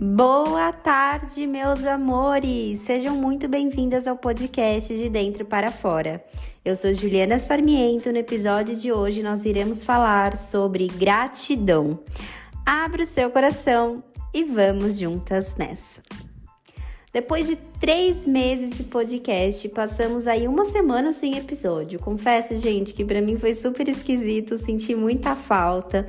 Boa tarde, meus amores! Sejam muito bem-vindas ao podcast de Dentro para Fora. Eu sou Juliana Sarmiento. No episódio de hoje, nós iremos falar sobre gratidão. Abra o seu coração e vamos juntas nessa. Depois de três meses de podcast, passamos aí uma semana sem episódio. Confesso, gente, que para mim foi super esquisito, senti muita falta.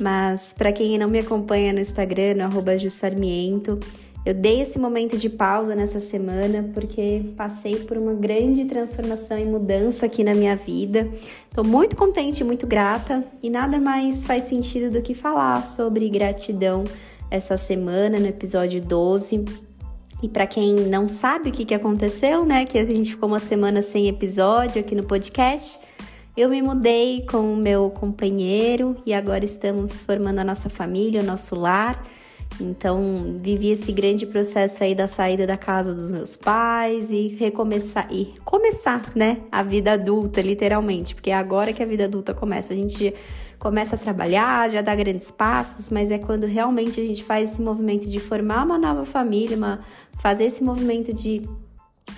Mas para quem não me acompanha no Instagram, no Jussarmiento, eu dei esse momento de pausa nessa semana porque passei por uma grande transformação e mudança aqui na minha vida. Estou muito contente, muito grata e nada mais faz sentido do que falar sobre gratidão essa semana no episódio 12. E para quem não sabe o que, que aconteceu, né, que a gente ficou uma semana sem episódio aqui no podcast, eu me mudei com o meu companheiro e agora estamos formando a nossa família, o nosso lar. Então, vivi esse grande processo aí da saída da casa dos meus pais e recomeçar e começar, né, a vida adulta, literalmente, porque é agora que a vida adulta começa. A gente começa a trabalhar, já dá grandes passos, mas é quando realmente a gente faz esse movimento de formar uma nova família, uma, fazer esse movimento de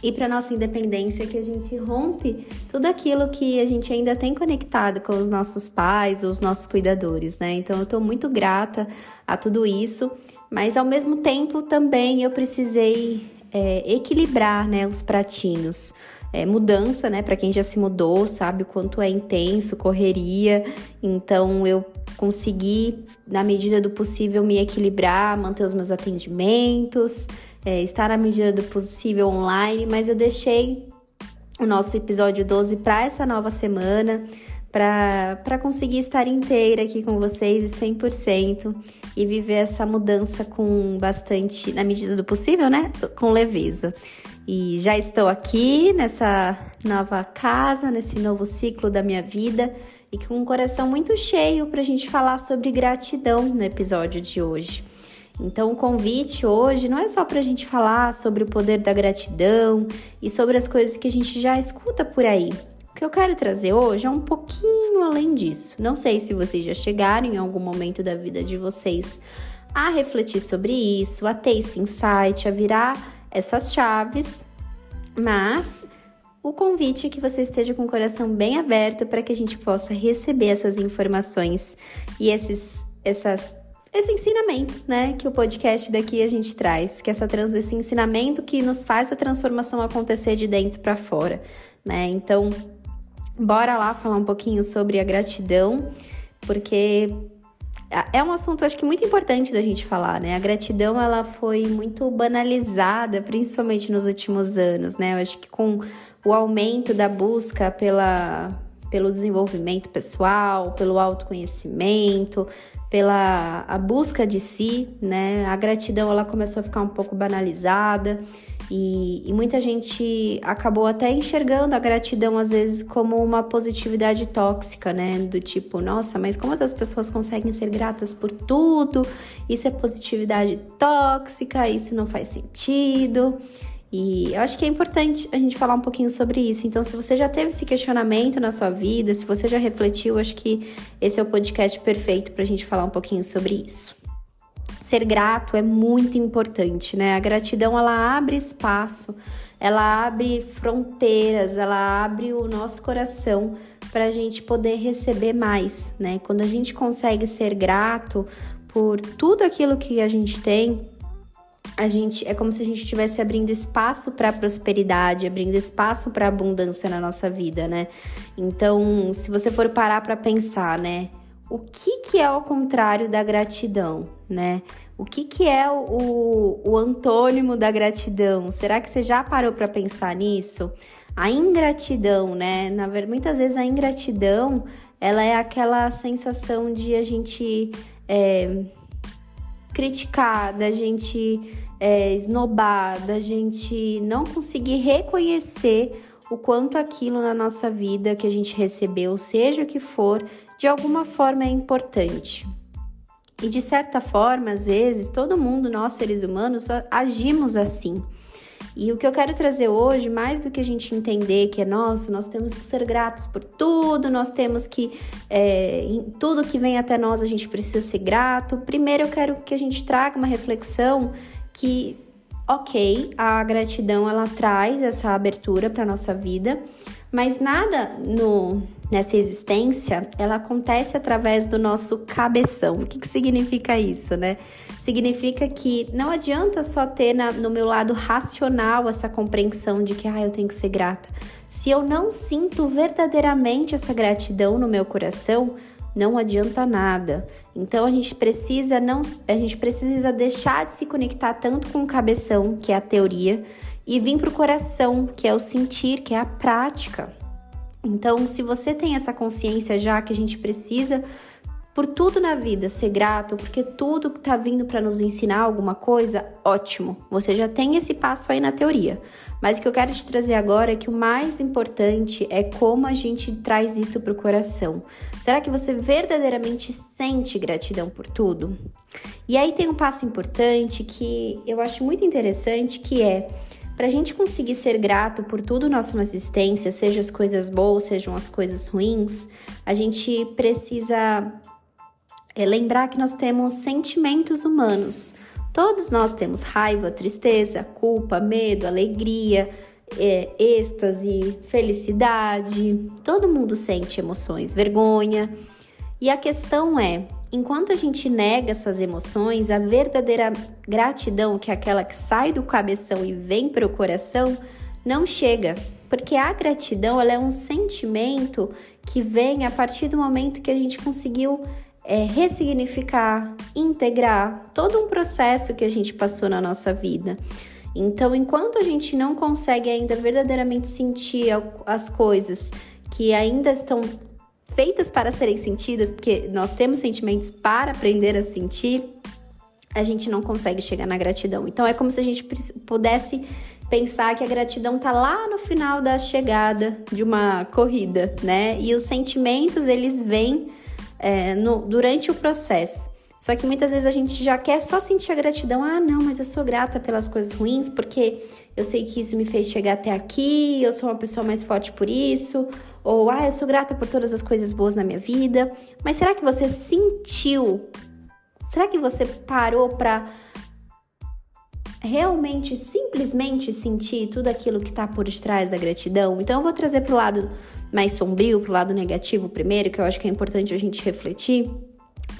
e para nossa independência que a gente rompe tudo aquilo que a gente ainda tem conectado com os nossos pais, os nossos cuidadores, né? Então eu estou muito grata a tudo isso, mas ao mesmo tempo também eu precisei é, equilibrar, né, os pratinhos. É, mudança, né? Para quem já se mudou, sabe o quanto é intenso, correria. Então eu consegui, na medida do possível, me equilibrar, manter os meus atendimentos, é, estar na medida do possível online, mas eu deixei o nosso episódio 12 para essa nova semana, para conseguir estar inteira aqui com vocês 100% e viver essa mudança com bastante, na medida do possível, né? Com leveza. E já estou aqui nessa nova casa, nesse novo ciclo da minha vida e com um coração muito cheio para a gente falar sobre gratidão no episódio de hoje. Então, o convite hoje não é só para a gente falar sobre o poder da gratidão e sobre as coisas que a gente já escuta por aí. O que eu quero trazer hoje é um pouquinho além disso. Não sei se vocês já chegaram em algum momento da vida de vocês a refletir sobre isso, a ter esse insight, a virar essas chaves, mas o convite é que você esteja com o coração bem aberto para que a gente possa receber essas informações e esses, essas esse ensinamento, né, que o podcast daqui a gente traz, que essa trans, esse ensinamento que nos faz a transformação acontecer de dentro para fora, né? Então, bora lá falar um pouquinho sobre a gratidão, porque é um assunto acho que muito importante da gente falar, né? A gratidão ela foi muito banalizada, principalmente nos últimos anos, né? Eu acho que com o aumento da busca pela pelo desenvolvimento pessoal, pelo autoconhecimento, pela a busca de si, né? A gratidão ela começou a ficar um pouco banalizada e, e, muita gente acabou até enxergando a gratidão às vezes como uma positividade tóxica, né? Do tipo, nossa, mas como essas pessoas conseguem ser gratas por tudo? Isso é positividade tóxica, isso não faz sentido. E eu acho que é importante a gente falar um pouquinho sobre isso. Então, se você já teve esse questionamento na sua vida, se você já refletiu, acho que esse é o podcast perfeito para a gente falar um pouquinho sobre isso. Ser grato é muito importante, né? A gratidão ela abre espaço, ela abre fronteiras, ela abre o nosso coração para a gente poder receber mais, né? Quando a gente consegue ser grato por tudo aquilo que a gente tem, a gente é como se a gente estivesse abrindo espaço para prosperidade, abrindo espaço para abundância na nossa vida, né? Então, se você for parar para pensar, né, o que que é o contrário da gratidão, né? O que que é o, o antônimo da gratidão? Será que você já parou para pensar nisso? A ingratidão, né? Na muitas vezes a ingratidão, ela é aquela sensação de a gente é, criticar, da gente é, esnobar, da gente não conseguir reconhecer o quanto aquilo na nossa vida que a gente recebeu, seja o que for, de alguma forma é importante. E de certa forma, às vezes, todo mundo, nós seres humanos, agimos assim. E o que eu quero trazer hoje, mais do que a gente entender que é nosso, nós temos que ser gratos por tudo, nós temos que. É, em tudo que vem até nós a gente precisa ser grato. Primeiro eu quero que a gente traga uma reflexão que, ok, a gratidão ela traz essa abertura para nossa vida, mas nada no, nessa existência ela acontece através do nosso cabeção. O que, que significa isso, né? Significa que não adianta só ter na, no meu lado racional essa compreensão de que ah, eu tenho que ser grata. Se eu não sinto verdadeiramente essa gratidão no meu coração, não adianta nada. Então a gente precisa não, a gente precisa deixar de se conectar tanto com o cabeção, que é a teoria, e vir para o coração, que é o sentir, que é a prática. Então, se você tem essa consciência já que a gente precisa por tudo na vida, ser grato, porque tudo está vindo para nos ensinar alguma coisa, ótimo. Você já tem esse passo aí na teoria. Mas o que eu quero te trazer agora é que o mais importante é como a gente traz isso para o coração. Será que você verdadeiramente sente gratidão por tudo? E aí tem um passo importante que eu acho muito interessante, que é para a gente conseguir ser grato por tudo nossa existência, seja as coisas boas, sejam as coisas ruins, a gente precisa é lembrar que nós temos sentimentos humanos. Todos nós temos raiva, tristeza, culpa, medo, alegria, é, êxtase, felicidade. Todo mundo sente emoções, vergonha. E a questão é: enquanto a gente nega essas emoções, a verdadeira gratidão, que é aquela que sai do cabeção e vem para o coração, não chega. Porque a gratidão ela é um sentimento que vem a partir do momento que a gente conseguiu é, ressignificar, integrar todo um processo que a gente passou na nossa vida. Então, enquanto a gente não consegue ainda verdadeiramente sentir as coisas que ainda estão feitas para serem sentidas, porque nós temos sentimentos para aprender a sentir, a gente não consegue chegar na gratidão. Então, é como se a gente pudesse pensar que a gratidão tá lá no final da chegada de uma corrida, né? E os sentimentos eles vêm é, no, durante o processo. Só que muitas vezes a gente já quer só sentir a gratidão. Ah, não, mas eu sou grata pelas coisas ruins porque eu sei que isso me fez chegar até aqui, eu sou uma pessoa mais forte por isso. Ou, ah, eu sou grata por todas as coisas boas na minha vida. Mas será que você sentiu? Será que você parou para realmente, simplesmente sentir tudo aquilo que está por trás da gratidão? Então, eu vou trazer para o lado mais sombrio, pro lado negativo primeiro, que eu acho que é importante a gente refletir,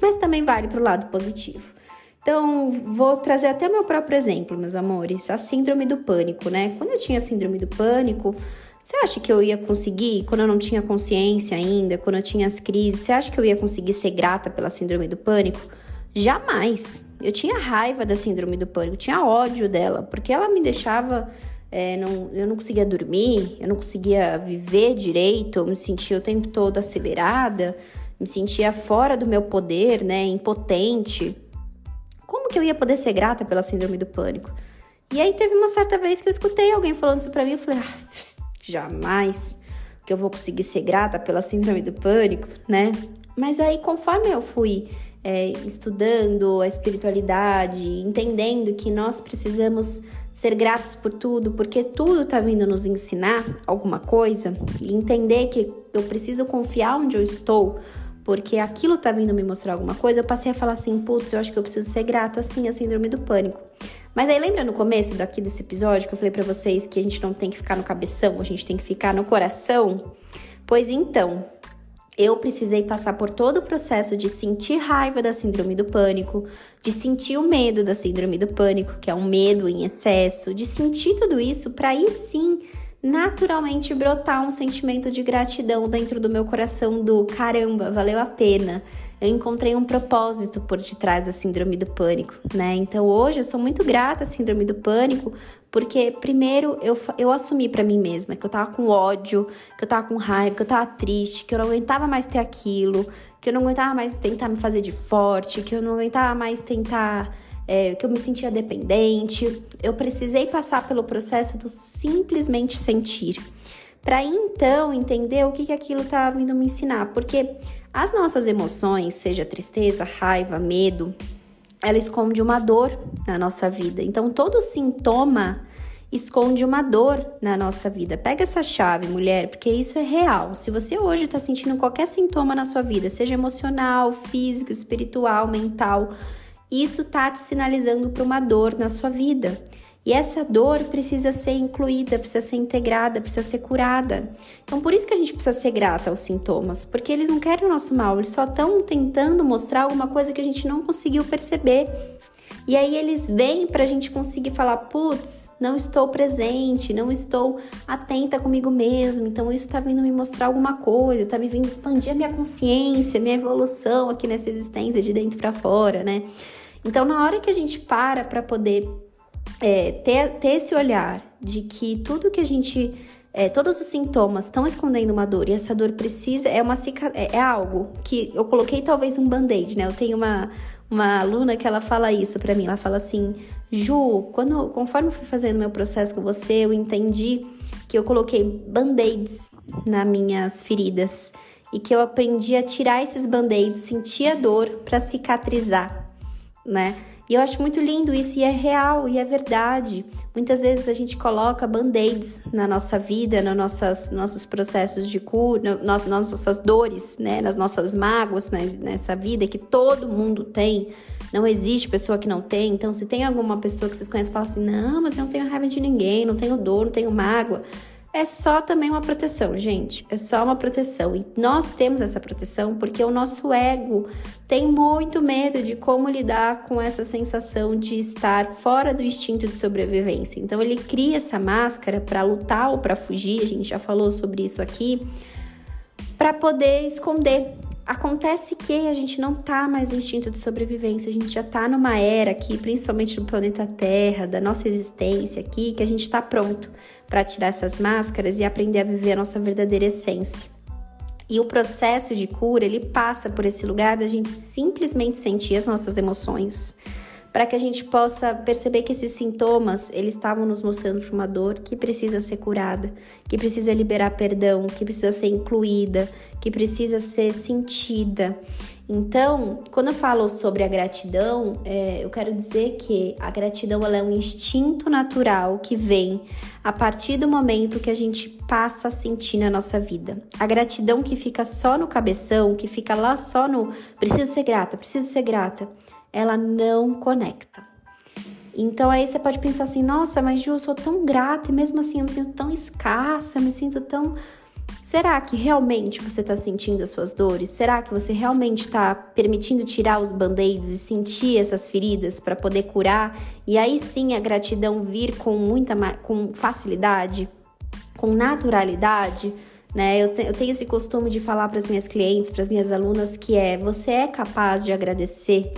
mas também vale pro lado positivo. Então, vou trazer até meu próprio exemplo, meus amores, a síndrome do pânico, né? Quando eu tinha síndrome do pânico, você acha que eu ia conseguir, quando eu não tinha consciência ainda, quando eu tinha as crises, você acha que eu ia conseguir ser grata pela síndrome do pânico? Jamais. Eu tinha raiva da síndrome do pânico, tinha ódio dela, porque ela me deixava é, não, eu não conseguia dormir, eu não conseguia viver direito, eu me sentia o tempo todo acelerada, me sentia fora do meu poder, né, impotente. Como que eu ia poder ser grata pela síndrome do pânico? E aí teve uma certa vez que eu escutei alguém falando isso pra mim, eu falei, ah, jamais que eu vou conseguir ser grata pela síndrome do pânico, né? Mas aí, conforme eu fui é, estudando a espiritualidade, entendendo que nós precisamos ser gratos por tudo, porque tudo está vindo nos ensinar alguma coisa e entender que eu preciso confiar onde eu estou, porque aquilo está vindo me mostrar alguma coisa, eu passei a falar assim, putz, eu acho que eu preciso ser grata assim a síndrome do pânico. Mas aí lembra no começo daqui desse episódio que eu falei para vocês que a gente não tem que ficar no cabeção, a gente tem que ficar no coração? Pois então, eu precisei passar por todo o processo de sentir raiva da síndrome do pânico, de sentir o medo da síndrome do pânico, que é um medo em excesso, de sentir tudo isso para aí sim naturalmente brotar um sentimento de gratidão dentro do meu coração do caramba, valeu a pena. Eu encontrei um propósito por detrás da síndrome do pânico, né? Então hoje eu sou muito grata à síndrome do pânico porque, primeiro, eu, eu assumi para mim mesma que eu tava com ódio, que eu tava com raiva, que eu tava triste, que eu não aguentava mais ter aquilo, que eu não aguentava mais tentar me fazer de forte, que eu não aguentava mais tentar. É, que eu me sentia dependente. Eu precisei passar pelo processo do simplesmente sentir. Para então entender o que, que aquilo estava vindo me ensinar. Porque as nossas emoções, seja tristeza, raiva, medo, ela esconde uma dor na nossa vida. Então, todo sintoma esconde uma dor na nossa vida. Pega essa chave, mulher, porque isso é real. Se você hoje está sentindo qualquer sintoma na sua vida, seja emocional, físico, espiritual, mental, isso tá te sinalizando para uma dor na sua vida. E essa dor precisa ser incluída, precisa ser integrada, precisa ser curada. Então, por isso que a gente precisa ser grata aos sintomas, porque eles não querem o nosso mal, eles só estão tentando mostrar alguma coisa que a gente não conseguiu perceber. E aí eles vêm para a gente conseguir falar, putz, não estou presente, não estou atenta comigo mesmo, então isso está vindo me mostrar alguma coisa, está me vindo expandir a minha consciência, minha evolução aqui nessa existência de dentro para fora, né? Então, na hora que a gente para para poder é, ter, ter esse olhar de que tudo que a gente. É, todos os sintomas estão escondendo uma dor e essa dor precisa. É, uma, é, é algo que eu coloquei talvez um band-aid, né? Eu tenho uma, uma aluna que ela fala isso para mim. Ela fala assim: Ju, quando, conforme eu fui fazendo meu processo com você, eu entendi que eu coloquei band-aids nas minhas feridas e que eu aprendi a tirar esses band-aids, sentir a dor para cicatrizar, né? E eu acho muito lindo isso e é real e é verdade. Muitas vezes a gente coloca band-aids na nossa vida, nos nossas, nossos processos de cura, nas nossas dores, né? nas nossas mágoas né? nessa vida que todo mundo tem. Não existe pessoa que não tem. Então, se tem alguma pessoa que vocês conhecem e fala assim: não, mas eu não tenho raiva de ninguém, não tenho dor, não tenho mágoa é só também uma proteção, gente. É só uma proteção. E nós temos essa proteção porque o nosso ego tem muito medo de como lidar com essa sensação de estar fora do instinto de sobrevivência. Então ele cria essa máscara para lutar ou para fugir, a gente já falou sobre isso aqui, para poder esconder. Acontece que a gente não tá mais no instinto de sobrevivência, a gente já tá numa era aqui, principalmente no planeta Terra, da nossa existência aqui, que a gente tá pronto para tirar essas máscaras e aprender a viver a nossa verdadeira essência. E o processo de cura, ele passa por esse lugar da gente simplesmente sentir as nossas emoções, para que a gente possa perceber que esses sintomas, eles estavam nos mostrando uma dor que precisa ser curada, que precisa liberar perdão, que precisa ser incluída, que precisa ser sentida. Então, quando eu falo sobre a gratidão, é, eu quero dizer que a gratidão é um instinto natural que vem a partir do momento que a gente passa a sentir na nossa vida. A gratidão que fica só no cabeção, que fica lá só no preciso ser grata, preciso ser grata, ela não conecta. Então aí você pode pensar assim: nossa, mas Ju, eu sou tão grata e mesmo assim eu me sinto tão escassa, me sinto tão Será que realmente você está sentindo as suas dores? Será que você realmente está permitindo tirar os band-aids e sentir essas feridas para poder curar? E aí sim a gratidão vir com muita com facilidade, com naturalidade? Né? Eu, te, eu tenho esse costume de falar para as minhas clientes, para as minhas alunas, que é você é capaz de agradecer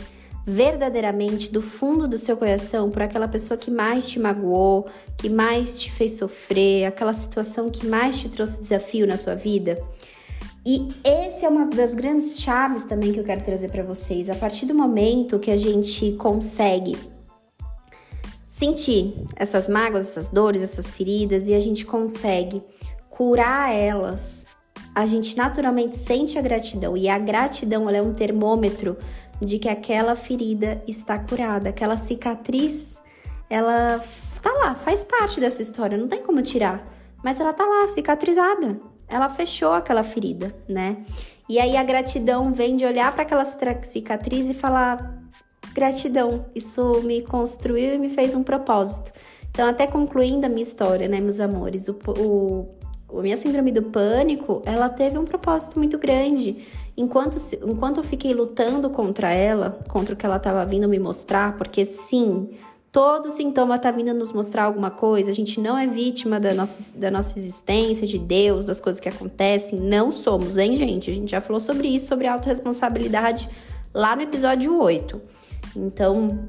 verdadeiramente do fundo do seu coração por aquela pessoa que mais te magoou, que mais te fez sofrer, aquela situação que mais te trouxe desafio na sua vida? E essa é uma das grandes chaves também que eu quero trazer para vocês. A partir do momento que a gente consegue sentir essas mágoas, essas dores, essas feridas e a gente consegue curar elas, a gente naturalmente sente a gratidão e a gratidão é um termômetro de que aquela ferida está curada, aquela cicatriz, ela tá lá, faz parte dessa história, não tem como tirar, mas ela tá lá, cicatrizada. Ela fechou aquela ferida, né? E aí a gratidão vem de olhar para aquela cicatriz e falar: gratidão, isso me construiu e me fez um propósito. Então, até concluindo a minha história, né, meus amores, o, o, a minha síndrome do pânico, ela teve um propósito muito grande Enquanto, enquanto eu fiquei lutando contra ela, contra o que ela estava vindo me mostrar, porque sim, todo sintoma está vindo nos mostrar alguma coisa, a gente não é vítima da nossa, da nossa existência, de Deus, das coisas que acontecem, não somos, hein, gente? A gente já falou sobre isso, sobre autorresponsabilidade lá no episódio 8. Então,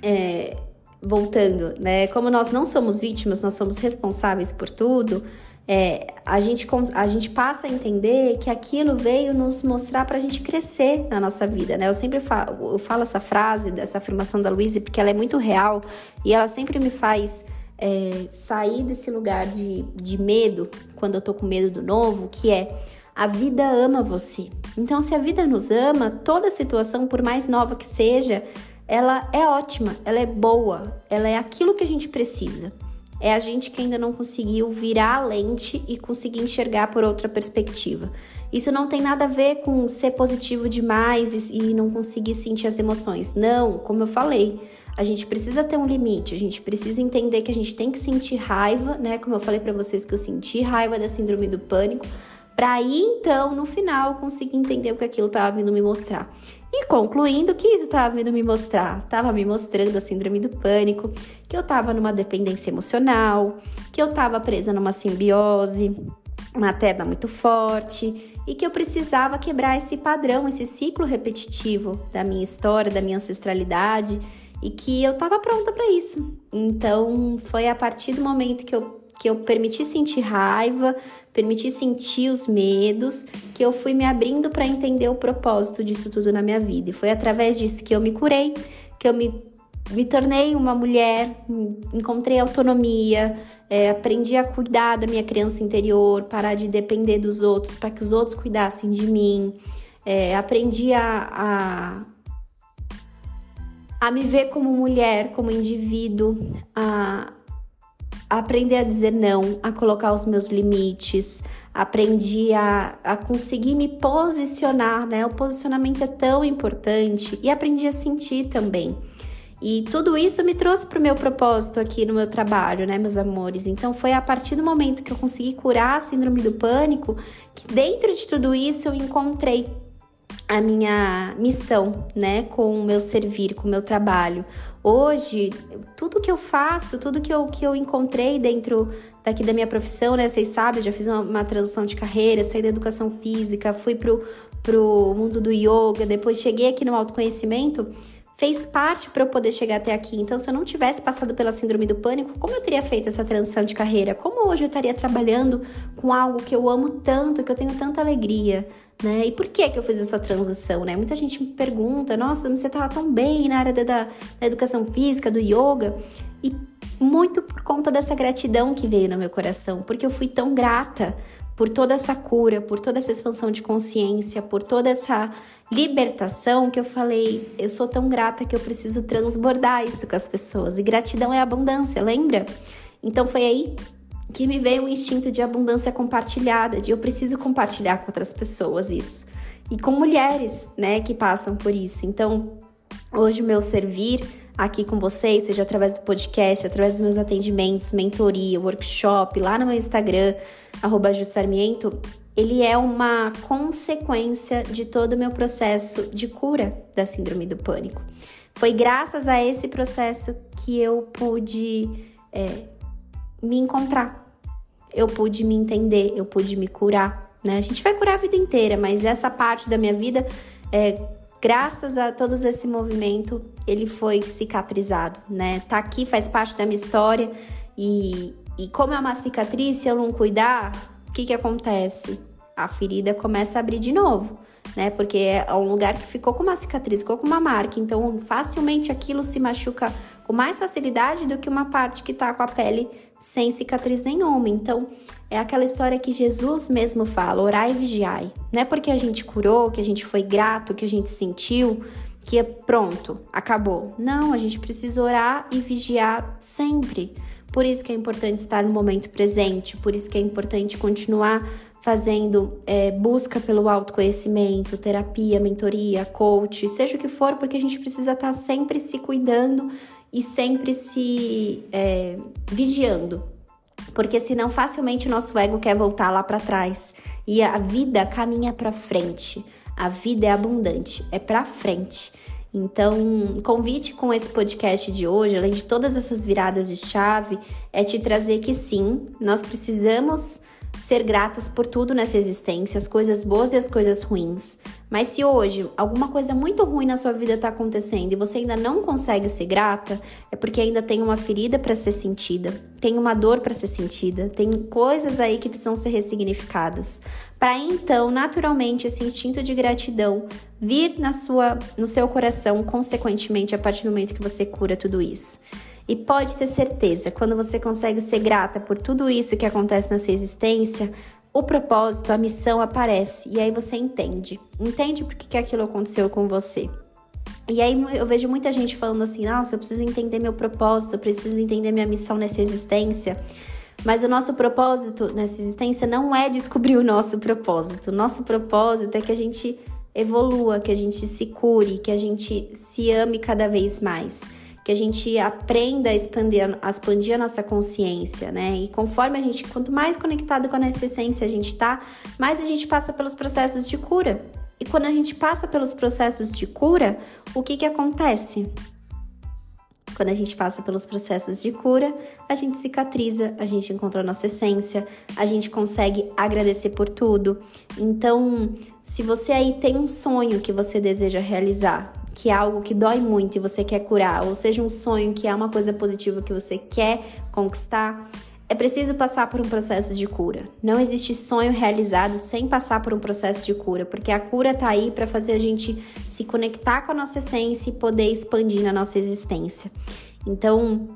é, voltando, né? Como nós não somos vítimas, nós somos responsáveis por tudo é, a, gente, a gente passa a entender que aquilo veio nos mostrar para a gente crescer na nossa vida, né? Eu sempre falo, eu falo essa frase, dessa afirmação da Luísa, porque ela é muito real e ela sempre me faz é, sair desse lugar de, de medo, quando eu tô com medo do novo, que é a vida ama você. Então, se a vida nos ama, toda situação, por mais nova que seja, ela é ótima, ela é boa, ela é aquilo que a gente precisa. É a gente que ainda não conseguiu virar a lente e conseguir enxergar por outra perspectiva. Isso não tem nada a ver com ser positivo demais e não conseguir sentir as emoções. Não, como eu falei, a gente precisa ter um limite, a gente precisa entender que a gente tem que sentir raiva, né? Como eu falei para vocês que eu senti raiva da síndrome do pânico, para aí então, no final, conseguir entender o que aquilo estava vindo me mostrar. E concluindo, que isso estava vindo me mostrar? Estava me mostrando a síndrome do pânico, que eu estava numa dependência emocional, que eu estava presa numa simbiose materna muito forte e que eu precisava quebrar esse padrão, esse ciclo repetitivo da minha história, da minha ancestralidade e que eu estava pronta para isso. Então, foi a partir do momento que eu, que eu permiti sentir raiva, permiti sentir os medos, que eu fui me abrindo para entender o propósito disso tudo na minha vida. E foi através disso que eu me curei, que eu me, me tornei uma mulher, encontrei autonomia, é, aprendi a cuidar da minha criança interior, parar de depender dos outros para que os outros cuidassem de mim. É, aprendi a, a a me ver como mulher, como indivíduo, a, aprender a dizer não, a colocar os meus limites, aprendi a, a conseguir me posicionar, né? O posicionamento é tão importante e aprendi a sentir também. E tudo isso me trouxe para o meu propósito aqui no meu trabalho, né, meus amores? Então foi a partir do momento que eu consegui curar a síndrome do pânico que dentro de tudo isso eu encontrei a minha missão, né, com o meu servir, com o meu trabalho. Hoje, tudo que eu faço, tudo que eu, que eu encontrei dentro daqui da minha profissão, né, vocês sabem, já fiz uma, uma transição de carreira, saí da educação física, fui pro, pro mundo do yoga, depois cheguei aqui no autoconhecimento, fez parte para eu poder chegar até aqui. Então, se eu não tivesse passado pela síndrome do pânico, como eu teria feito essa transição de carreira? Como hoje eu estaria trabalhando com algo que eu amo tanto, que eu tenho tanta alegria? Né? E por que que eu fiz essa transição, né? Muita gente me pergunta, nossa, você estava tão bem na área da, da, da educação física, do yoga, e muito por conta dessa gratidão que veio no meu coração, porque eu fui tão grata por toda essa cura, por toda essa expansão de consciência, por toda essa libertação que eu falei, eu sou tão grata que eu preciso transbordar isso com as pessoas. E gratidão é abundância, lembra? Então foi aí que me veio um instinto de abundância compartilhada, de eu preciso compartilhar com outras pessoas isso. E com mulheres, né, que passam por isso. Então, hoje o meu servir aqui com vocês, seja através do podcast, através dos meus atendimentos, mentoria, workshop, lá no meu Instagram, arroba ele é uma consequência de todo o meu processo de cura da síndrome do pânico. Foi graças a esse processo que eu pude é, me encontrar. Eu pude me entender, eu pude me curar, né? A gente vai curar a vida inteira, mas essa parte da minha vida, é, graças a todo esse movimento, ele foi cicatrizado, né? Tá aqui, faz parte da minha história e, e como é uma cicatriz, se eu não cuidar, o que que acontece? A ferida começa a abrir de novo né? Porque é um lugar que ficou com uma cicatriz, ficou com uma marca, então facilmente aquilo se machuca com mais facilidade do que uma parte que tá com a pele sem cicatriz nenhuma. Então, é aquela história que Jesus mesmo fala: orai e vigiai. Não é porque a gente curou, que a gente foi grato, que a gente sentiu, que é pronto, acabou. Não, a gente precisa orar e vigiar sempre. Por isso que é importante estar no momento presente, por isso que é importante continuar fazendo é, busca pelo autoconhecimento, terapia, mentoria, coach, seja o que for, porque a gente precisa estar tá sempre se cuidando e sempre se é, vigiando, porque senão facilmente o nosso ego quer voltar lá para trás e a vida caminha para frente. A vida é abundante, é para frente. Então, convite com esse podcast de hoje, além de todas essas viradas de chave, é te trazer que sim, nós precisamos ser gratas por tudo nessa existência, as coisas boas e as coisas ruins. Mas se hoje alguma coisa muito ruim na sua vida está acontecendo e você ainda não consegue ser grata, é porque ainda tem uma ferida para ser sentida, tem uma dor para ser sentida, tem coisas aí que precisam ser ressignificadas. Para então, naturalmente, esse instinto de gratidão vir na sua, no seu coração, consequentemente, a partir do momento que você cura tudo isso. E pode ter certeza, quando você consegue ser grata por tudo isso que acontece na sua existência, o propósito, a missão aparece e aí você entende. Entende por que, aquilo aconteceu com você. E aí eu vejo muita gente falando assim: nossa, eu preciso entender meu propósito, eu preciso entender minha missão nessa existência. Mas o nosso propósito nessa existência não é descobrir o nosso propósito. O nosso propósito é que a gente evolua, que a gente se cure, que a gente se ame cada vez mais, que a gente aprenda a expandir, a expandir a nossa consciência, né? E conforme a gente, quanto mais conectado com a nossa essência a gente tá, mais a gente passa pelos processos de cura. E quando a gente passa pelos processos de cura, o que que acontece? Quando a gente passa pelos processos de cura, a gente cicatriza, a gente encontra a nossa essência, a gente consegue agradecer por tudo. Então, se você aí tem um sonho que você deseja realizar, que é algo que dói muito e você quer curar, ou seja, um sonho que é uma coisa positiva que você quer conquistar, é preciso passar por um processo de cura. Não existe sonho realizado sem passar por um processo de cura, porque a cura tá aí para fazer a gente se conectar com a nossa essência e poder expandir na nossa existência. Então,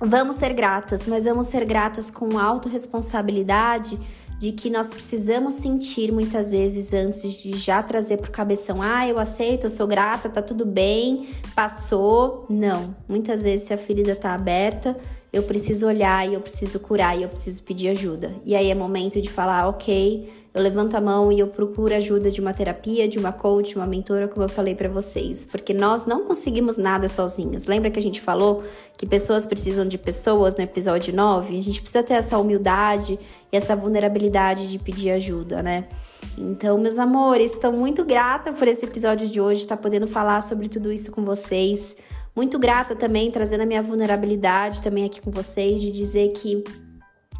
vamos ser gratas, mas vamos ser gratas com autorresponsabilidade de que nós precisamos sentir muitas vezes antes de já trazer pro cabeção, ah, eu aceito, eu sou grata, tá tudo bem, passou. Não, muitas vezes se a ferida tá aberta, eu preciso olhar e eu preciso curar e eu preciso pedir ajuda. E aí é momento de falar, ok, eu levanto a mão e eu procuro ajuda de uma terapia, de uma coach, uma mentora, como eu falei para vocês, porque nós não conseguimos nada sozinhos. Lembra que a gente falou que pessoas precisam de pessoas no episódio 9? A gente precisa ter essa humildade e essa vulnerabilidade de pedir ajuda, né? Então, meus amores, estou muito grata por esse episódio de hoje, estar tá podendo falar sobre tudo isso com vocês. Muito grata também, trazendo a minha vulnerabilidade também aqui com vocês, de dizer que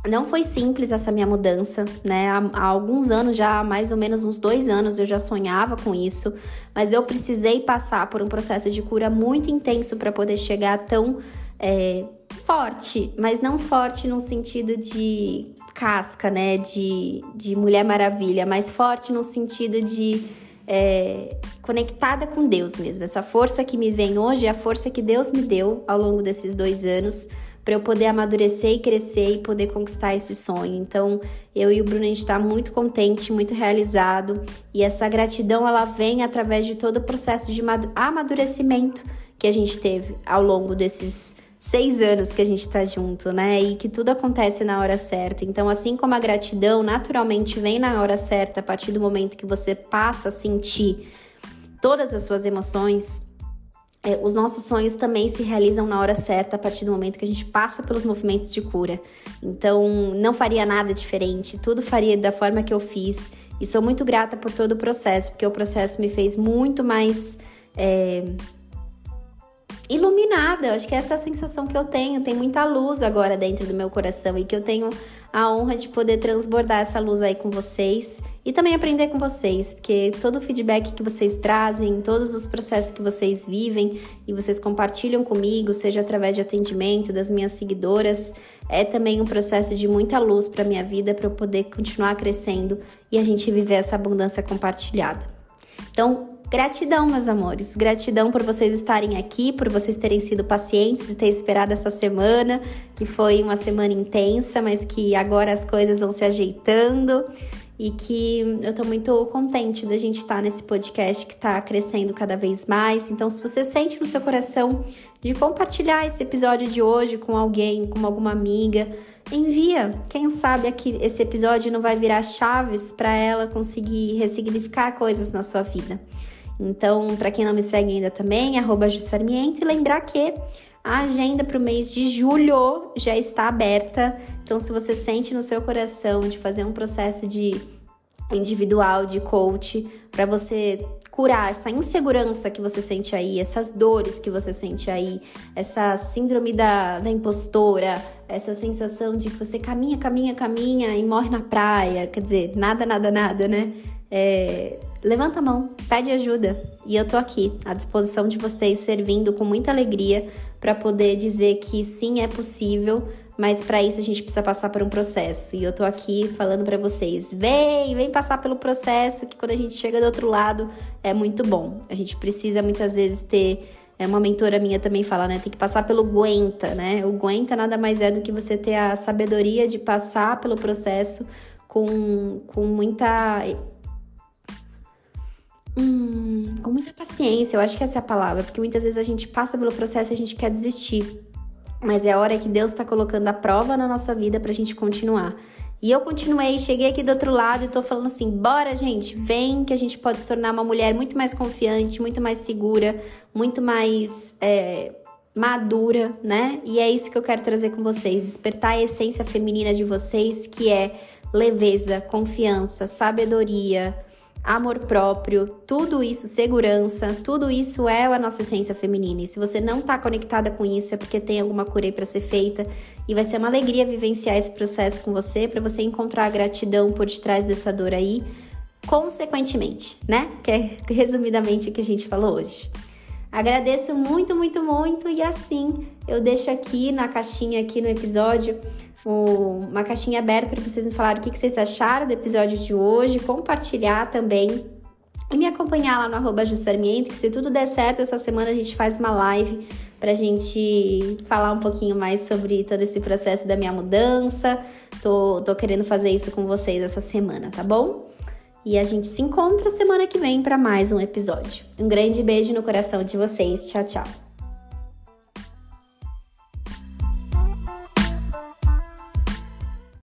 não foi simples essa minha mudança, né? Há, há, alguns anos já, há mais ou menos uns dois anos, eu já sonhava com isso, mas eu precisei passar por um processo de cura muito intenso para poder chegar tão é, forte, mas não forte no sentido de casca, né? De, de Mulher Maravilha, mas forte no sentido de é, conectada com Deus mesmo. Essa força que me vem hoje é a força que Deus me deu ao longo desses dois anos para eu poder amadurecer e crescer e poder conquistar esse sonho. Então, eu e o Bruno a gente está muito contente, muito realizado e essa gratidão ela vem através de todo o processo de amadurecimento que a gente teve ao longo desses seis anos que a gente tá junto, né? E que tudo acontece na hora certa. Então, assim como a gratidão naturalmente vem na hora certa, a partir do momento que você passa a sentir todas as suas emoções, é, os nossos sonhos também se realizam na hora certa, a partir do momento que a gente passa pelos movimentos de cura. Então, não faria nada diferente, tudo faria da forma que eu fiz. E sou muito grata por todo o processo, porque o processo me fez muito mais. É, iluminada. Eu acho que essa é a sensação que eu tenho. Tem muita luz agora dentro do meu coração e que eu tenho a honra de poder transbordar essa luz aí com vocês e também aprender com vocês, porque todo o feedback que vocês trazem, todos os processos que vocês vivem e vocês compartilham comigo, seja através de atendimento das minhas seguidoras, é também um processo de muita luz para minha vida para eu poder continuar crescendo e a gente viver essa abundância compartilhada. Então, Gratidão, meus amores. Gratidão por vocês estarem aqui, por vocês terem sido pacientes e ter esperado essa semana, que foi uma semana intensa, mas que agora as coisas vão se ajeitando e que eu tô muito contente da gente estar nesse podcast que tá crescendo cada vez mais. Então, se você sente no seu coração de compartilhar esse episódio de hoje com alguém, com alguma amiga, envia. Quem sabe aqui esse episódio não vai virar chaves para ela conseguir ressignificar coisas na sua vida. Então, para quem não me segue ainda também, arroba Jussarmiento, e lembrar que a agenda para o mês de julho já está aberta. Então, se você sente no seu coração de fazer um processo de individual, de coach, para você curar essa insegurança que você sente aí, essas dores que você sente aí, essa síndrome da, da impostora, essa sensação de que você caminha, caminha, caminha e morre na praia, quer dizer, nada, nada, nada, né? É, levanta a mão, pede ajuda. E eu tô aqui à disposição de vocês, servindo com muita alegria para poder dizer que sim, é possível, mas para isso a gente precisa passar por um processo. E eu tô aqui falando para vocês: vem, vem passar pelo processo, que quando a gente chega do outro lado é muito bom. A gente precisa muitas vezes ter. É uma mentora minha também fala, né? Tem que passar pelo aguenta, né? O aguenta nada mais é do que você ter a sabedoria de passar pelo processo com, com muita Hum, com muita paciência, eu acho que essa é a palavra, porque muitas vezes a gente passa pelo processo e a gente quer desistir. Mas é a hora que Deus está colocando a prova na nossa vida para a gente continuar. E eu continuei, cheguei aqui do outro lado e tô falando assim: bora, gente, vem que a gente pode se tornar uma mulher muito mais confiante, muito mais segura, muito mais é, madura, né? E é isso que eu quero trazer com vocês: despertar a essência feminina de vocês, que é leveza, confiança, sabedoria, amor próprio, tudo isso, segurança, tudo isso é a nossa essência feminina. E se você não está conectada com isso, é porque tem alguma cura aí para ser feita. E vai ser uma alegria vivenciar esse processo com você, para você encontrar a gratidão por detrás dessa dor aí, consequentemente, né? Que é resumidamente o que a gente falou hoje. Agradeço muito, muito, muito e assim eu deixo aqui na caixinha aqui no episódio uma caixinha aberta para vocês me falarem o que vocês acharam do episódio de hoje, compartilhar também e me acompanhar lá no arroba Justarmiento, que se tudo der certo, essa semana a gente faz uma live pra gente falar um pouquinho mais sobre todo esse processo da minha mudança. Tô, tô querendo fazer isso com vocês essa semana, tá bom? E a gente se encontra semana que vem para mais um episódio. Um grande beijo no coração de vocês. Tchau, tchau.